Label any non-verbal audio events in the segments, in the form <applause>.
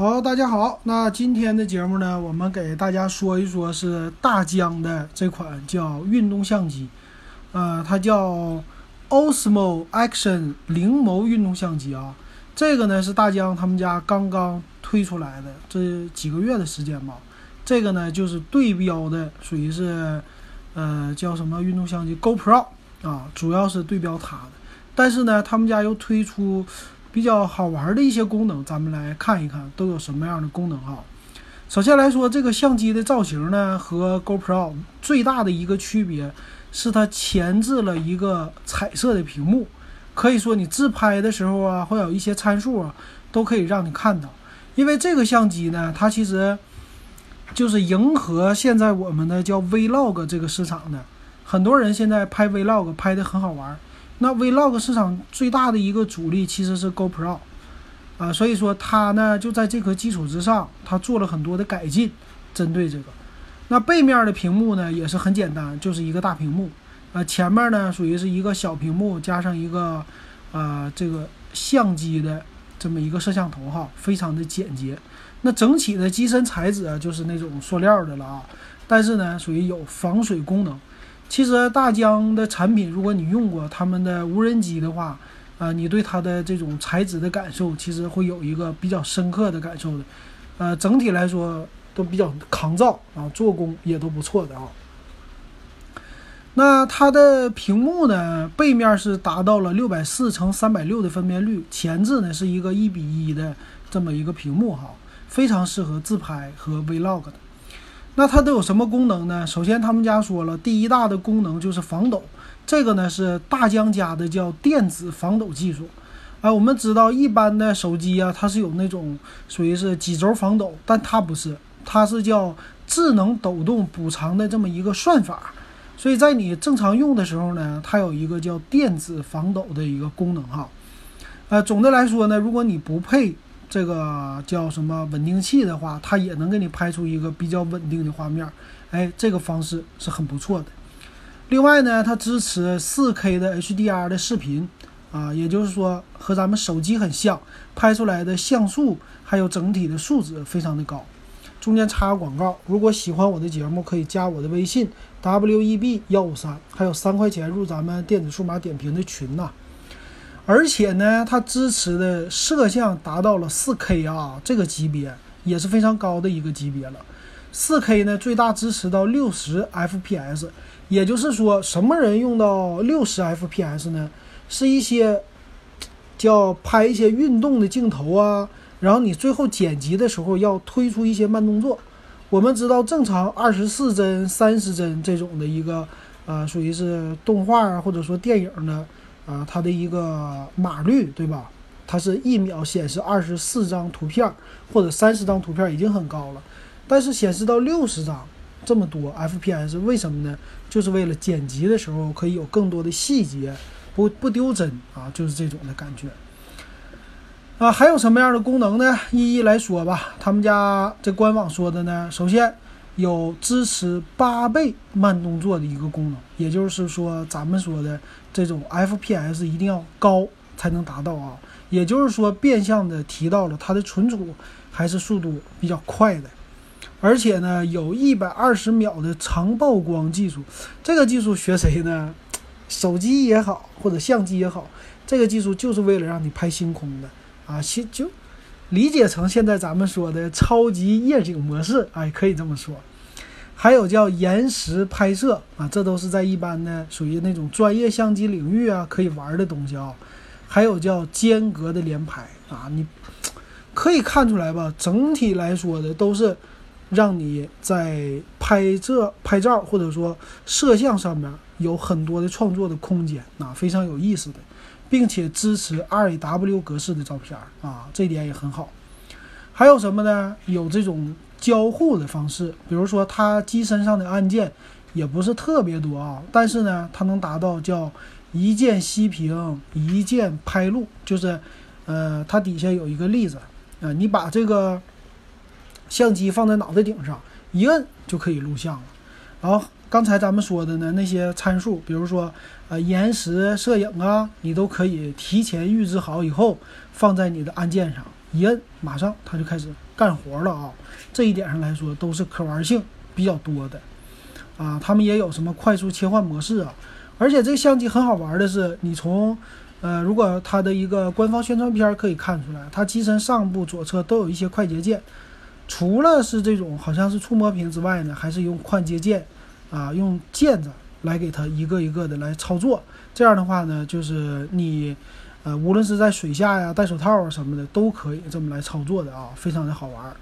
好，大家好。那今天的节目呢，我们给大家说一说，是大疆的这款叫运动相机，呃，它叫 Osmo Action 灵眸运动相机啊。这个呢是大疆他们家刚刚推出来的，这几个月的时间吧。这个呢就是对标的，属于是呃叫什么运动相机 GoPro 啊，主要是对标它的。但是呢，他们家又推出。比较好玩的一些功能，咱们来看一看都有什么样的功能哈。首先来说，这个相机的造型呢和 GoPro 最大的一个区别是它前置了一个彩色的屏幕，可以说你自拍的时候啊，会有一些参数啊，都可以让你看到。因为这个相机呢，它其实就是迎合现在我们的叫 Vlog 这个市场的，很多人现在拍 Vlog 拍的很好玩。那 Vlog 市场最大的一个主力其实是 GoPro，啊，所以说它呢就在这颗基础之上，它做了很多的改进，针对这个。那背面的屏幕呢也是很简单，就是一个大屏幕，啊，前面呢属于是一个小屏幕加上一个，呃，这个相机的这么一个摄像头哈，非常的简洁。那整体的机身材质啊就是那种塑料的了啊，但是呢属于有防水功能。其实大疆的产品，如果你用过他们的无人机的话，啊，你对它的这种材质的感受，其实会有一个比较深刻的感受的。呃，整体来说都比较抗造啊，做工也都不错的啊。那它的屏幕呢，背面是达到了六百四乘三百六的分辨率，前置呢是一个一比一的这么一个屏幕哈，非常适合自拍和 Vlog 的。那它都有什么功能呢？首先，他们家说了，第一大的功能就是防抖，这个呢是大疆家的叫电子防抖技术。啊，我们知道一般的手机啊，它是有那种属于是几轴防抖，但它不是，它是叫智能抖动补偿的这么一个算法。所以在你正常用的时候呢，它有一个叫电子防抖的一个功能哈。呃，总的来说呢，如果你不配。这个叫什么稳定器的话，它也能给你拍出一个比较稳定的画面。哎，这个方式是很不错的。另外呢，它支持 4K 的 HDR 的视频啊，也就是说和咱们手机很像，拍出来的像素还有整体的素质非常的高。中间插个广告，如果喜欢我的节目，可以加我的微信 WEB 幺五三，还有三块钱入咱们电子数码点评的群呐。而且呢，它支持的摄像达到了 4K 啊，这个级别也是非常高的一个级别了。4K 呢，最大支持到60 FPS，也就是说，什么人用到60 FPS 呢？是一些叫拍一些运动的镜头啊，然后你最后剪辑的时候要推出一些慢动作。我们知道，正常24帧、30帧这种的一个，呃，属于是动画啊，或者说电影呢。啊，它的一个码率，对吧？它是一秒显示二十四张图片或者三十张图片已经很高了，但是显示到六十张这么多 FPS，为什么呢？就是为了剪辑的时候可以有更多的细节，不不丢帧啊，就是这种的感觉。啊，还有什么样的功能呢？一一来说吧。他们家这官网说的呢，首先。有支持八倍慢动作的一个功能，也就是说，咱们说的这种 FPS 一定要高才能达到啊。也就是说，变相的提到了它的存储还是速度比较快的，而且呢，有一百二十秒的长曝光技术。这个技术学谁呢？手机也好，或者相机也好，这个技术就是为了让你拍星空的啊，星就理解成现在咱们说的超级夜景模式，哎，可以这么说。还有叫延时拍摄啊，这都是在一般的属于那种专业相机领域啊可以玩的东西啊。还有叫间隔的连拍啊，你可以看出来吧？整体来说的都是让你在拍摄、拍照或者说摄像上面有很多的创作的空间啊，非常有意思的，并且支持 RAW 格式的照片啊，这点也很好。还有什么呢？有这种。交互的方式，比如说它机身上的按键也不是特别多啊，但是呢，它能达到叫一键熄屏、一键拍录，就是，呃，它底下有一个例子，啊，你把这个相机放在脑袋顶上，一摁就可以录像了。然后刚才咱们说的呢，那些参数，比如说呃延时摄影啊，你都可以提前预置好以后放在你的按键上一摁，马上它就开始干活了啊。这一点上来说，都是可玩性比较多的啊。他们也有什么快速切换模式啊。而且这个相机很好玩的是，你从呃，如果它的一个官方宣传片可以看出来，它机身上部左侧都有一些快捷键，除了是这种好像是触摸屏之外呢，还是用快捷键啊，用键子来给它一个一个的来操作。这样的话呢，就是你呃，无论是在水下呀、戴手套啊什么的，都可以这么来操作的啊，非常的好玩。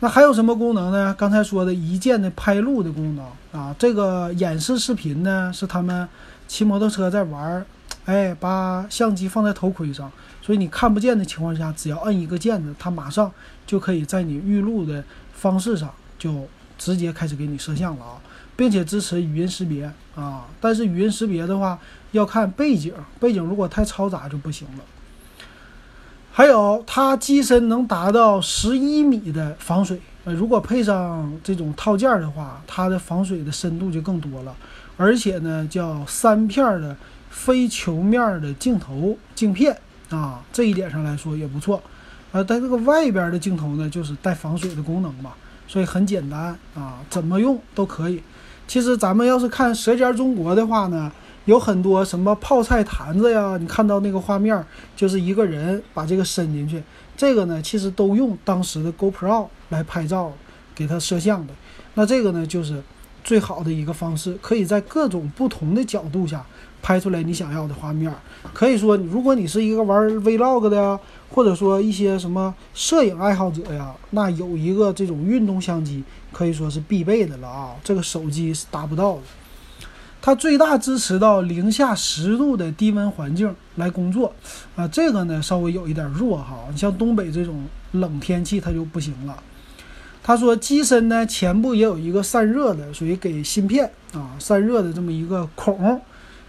那还有什么功能呢？刚才说的一键的拍录的功能啊，这个演示视频呢是他们骑摩托车在玩，哎，把相机放在头盔上，所以你看不见的情况下，只要摁一个键子，它马上就可以在你预录的方式上就直接开始给你摄像了啊，并且支持语音识别啊，但是语音识别的话要看背景，背景如果太嘈杂就不行了。还有，它机身能达到十一米的防水，呃，如果配上这种套件的话，它的防水的深度就更多了。而且呢，叫三片的非球面的镜头镜片啊，这一点上来说也不错。呃，但这个外边的镜头呢，就是带防水的功能嘛，所以很简单啊，怎么用都可以。其实咱们要是看《舌尖中国》的话呢。有很多什么泡菜坛子呀？你看到那个画面，就是一个人把这个伸进去。这个呢，其实都用当时的 GoPro 来拍照，给它摄像的。那这个呢，就是最好的一个方式，可以在各种不同的角度下拍出来你想要的画面。可以说，如果你是一个玩 Vlog 的，或者说一些什么摄影爱好者呀，那有一个这种运动相机，可以说是必备的了啊。这个手机是达不到的。它最大支持到零下十度的低温环境来工作，啊，这个呢稍微有一点弱哈。你像东北这种冷天气，它就不行了。他说机身呢前部也有一个散热的，属于给芯片啊散热的这么一个孔，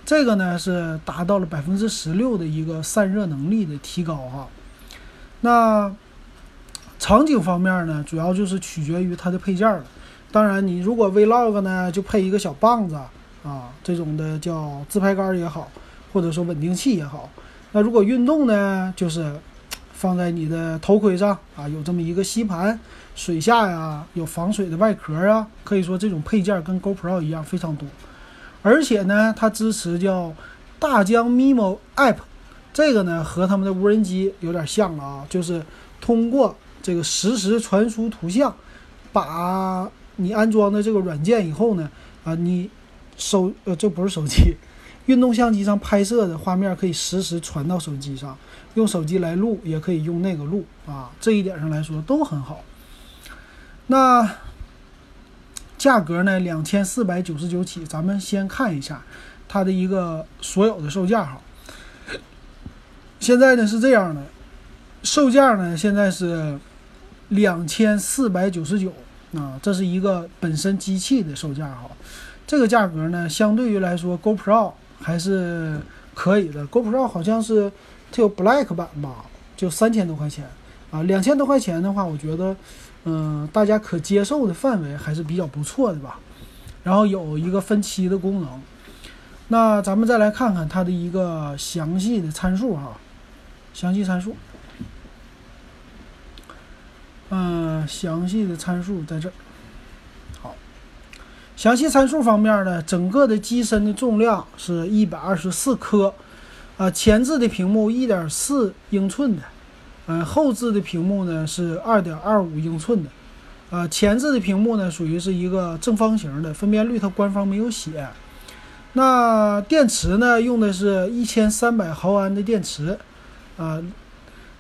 这个呢是达到了百分之十六的一个散热能力的提高哈。那场景方面呢，主要就是取决于它的配件了。当然，你如果 Vlog 呢，就配一个小棒子。啊，这种的叫自拍杆也好，或者说稳定器也好。那如果运动呢，就是放在你的头盔上啊，有这么一个吸盘。水下呀，有防水的外壳啊，可以说这种配件跟 GoPro 一样非常多。而且呢，它支持叫大疆 MIMO App，这个呢和他们的无人机有点像啊，就是通过这个实时传输图像，把你安装的这个软件以后呢，啊你。手呃，这不是手机，运动相机上拍摄的画面可以实时传到手机上，用手机来录也可以用那个录啊，这一点上来说都很好。那价格呢？两千四百九十九起，咱们先看一下它的一个所有的售价哈。现在呢是这样的，售价呢现在是两千四百九十九啊，这是一个本身机器的售价哈。这个价格呢，相对于来说，GoPro 还是可以的。GoPro 好像是它有 Black 版吧，就三千多块钱啊，两千多块钱的话，我觉得，嗯，大家可接受的范围还是比较不错的吧。然后有一个分期的功能。那咱们再来看看它的一个详细的参数哈，详细参数，嗯，详细的参数在这儿。详细参数方面呢，整个的机身的重量是一百二十四克，啊，前置的屏幕一点四英寸的，嗯，后置的屏幕呢是二点二五英寸的，啊，前置的屏幕呢属于是一个正方形的，分辨率它官方没有写。那电池呢用的是一千三百毫安的电池，啊，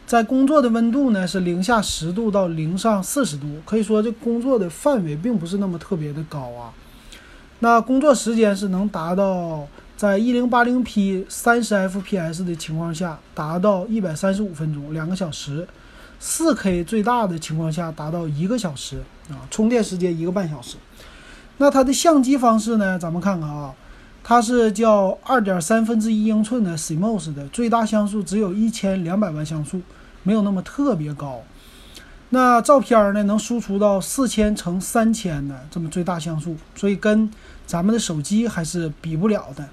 在工作的温度呢是零下十度到零上四十度，可以说这工作的范围并不是那么特别的高啊。那工作时间是能达到在一零八零 P 三十 FPS 的情况下达到一百三十五分钟，两个小时。四 K 最大的情况下达到一个小时啊，充电时间一个半小时。那它的相机方式呢？咱们看看啊，它是叫二点三分之一英寸的 CMOS 的，最大像素只有一千两百万像素，没有那么特别高。那照片呢，能输出到四千乘三千的这么最大像素，所以跟咱们的手机还是比不了的。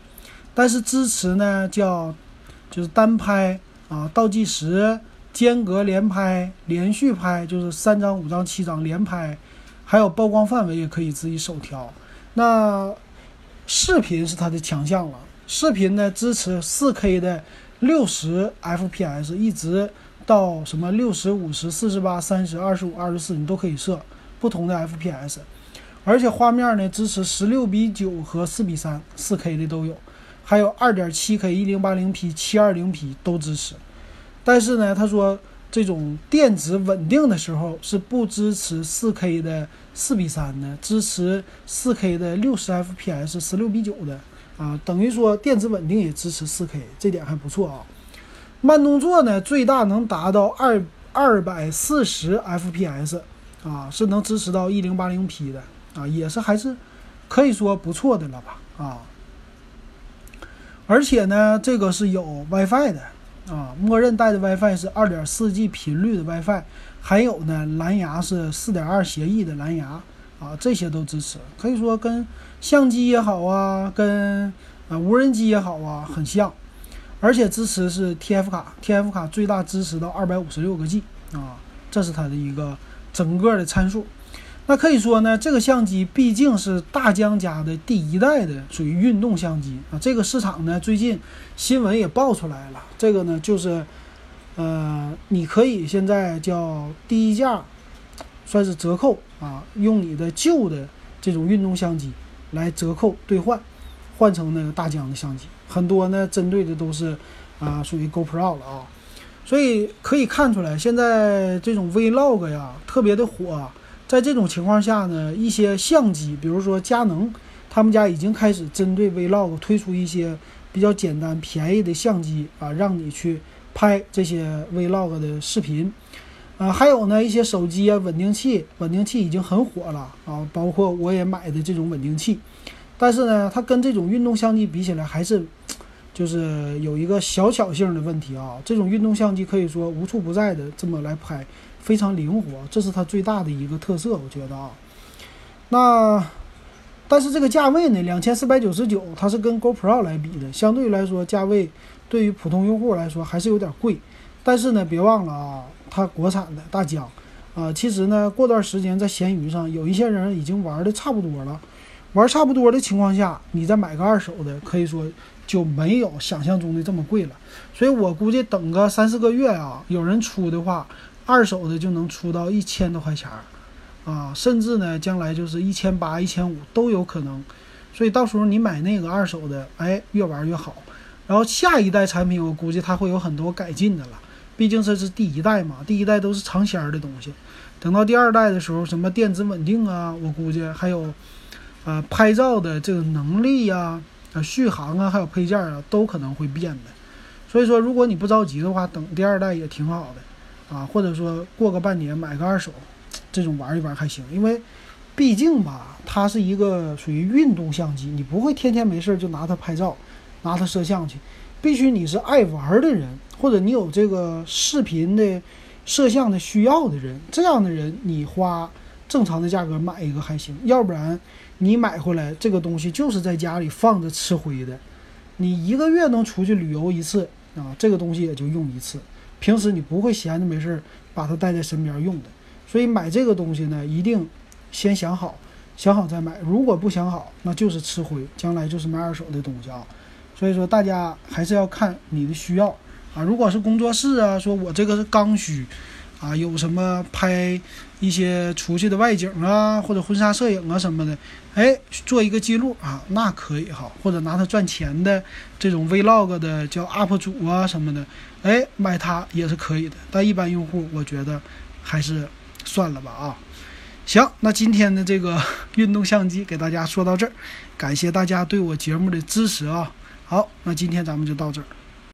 但是支持呢，叫就是单拍啊、倒计时间隔连拍、连续拍，就是三张、五张、七张连拍，还有曝光范围也可以自己手调。那视频是它的强项了，视频呢支持 4K 的六十 FPS，一直到什么六十五十、四十八、三十、二十五、二十四，你都可以设不同的 FPS。而且画面呢支持十六比九和四比三，四 K 的都有，还有二点七 K、一零八零 P、七二零 P 都支持。但是呢，他说这种电子稳定的时候是不支持四 K 的四比三的，支持四 K 的六十 FPS、十六比九的啊，等于说电子稳定也支持四 K，这点还不错啊。慢动作呢，最大能达到二二百四十 FPS 啊，是能支持到一零八零 P 的。啊，也是还是可以说不错的了吧？啊，而且呢，这个是有 WiFi 的啊，默认带的 WiFi 是二点四 G 频率的 WiFi，还有呢，蓝牙是四点二协议的蓝牙啊，这些都支持。可以说跟相机也好啊，跟啊无人机也好啊，很像。而且支持是 TF 卡，TF 卡最大支持到二百五十六个 G 啊，这是它的一个整个的参数。那可以说呢，这个相机毕竟是大疆家的第一代的属于运动相机啊。这个市场呢，最近新闻也爆出来了，这个呢就是，呃，你可以现在叫低价，算是折扣啊，用你的旧的这种运动相机来折扣兑换，换成那个大疆的相机。很多呢针对的都是啊，属于 GoPro 了啊。所以可以看出来，现在这种 Vlog 呀特别的火。在这种情况下呢，一些相机，比如说佳能，他们家已经开始针对 Vlog 推出一些比较简单、便宜的相机啊，让你去拍这些 Vlog 的视频。啊，还有呢，一些手机啊，稳定器，稳定器已经很火了啊，包括我也买的这种稳定器。但是呢，它跟这种运动相机比起来，还是就是有一个小巧性的问题啊。这种运动相机可以说无处不在的这么来拍。非常灵活，这是它最大的一个特色，我觉得啊。那但是这个价位呢，两千四百九十九，它是跟 GoPro 来比的，相对来说价位对于普通用户来说还是有点贵。但是呢，别忘了啊，它国产的大疆啊，其实呢，过段时间在闲鱼上有一些人已经玩的差不多了，玩差不多的情况下，你再买个二手的，可以说就没有想象中的这么贵了。所以我估计等个三四个月啊，有人出的话。二手的就能出到一千多块钱儿，啊，甚至呢，将来就是一千八、一千五都有可能。所以到时候你买那个二手的，哎，越玩越好。然后下一代产品，我估计它会有很多改进的了，毕竟这是第一代嘛，第一代都是尝鲜儿的东西。等到第二代的时候，什么电子稳定啊，我估计还有，呃，拍照的这个能力呀，啊，续航啊，还有配件啊，都可能会变的。所以说，如果你不着急的话，等第二代也挺好的。啊，或者说过个半年买个二手，这种玩一玩还行，因为毕竟吧，它是一个属于运动相机，你不会天天没事就拿它拍照，拿它摄像去，必须你是爱玩的人，或者你有这个视频的摄像的需要的人，这样的人你花正常的价格买一个还行，要不然你买回来这个东西就是在家里放着吃灰的，你一个月能出去旅游一次啊，这个东西也就用一次。平时你不会闲着没事儿把它带在身边用的，所以买这个东西呢，一定先想好，想好再买。如果不想好，那就是吃灰，将来就是买二手的东西啊。所以说，大家还是要看你的需要啊。如果是工作室啊，说我这个是刚需。啊，有什么拍一些出去的外景啊，或者婚纱摄影啊什么的，哎，做一个记录啊，那可以哈。或者拿它赚钱的这种 Vlog 的叫 UP 主啊什么的，哎，买它也是可以的。但一般用户，我觉得还是算了吧啊。行，那今天的这个 <laughs> 运动相机给大家说到这儿，感谢大家对我节目的支持啊。好，那今天咱们就到这儿。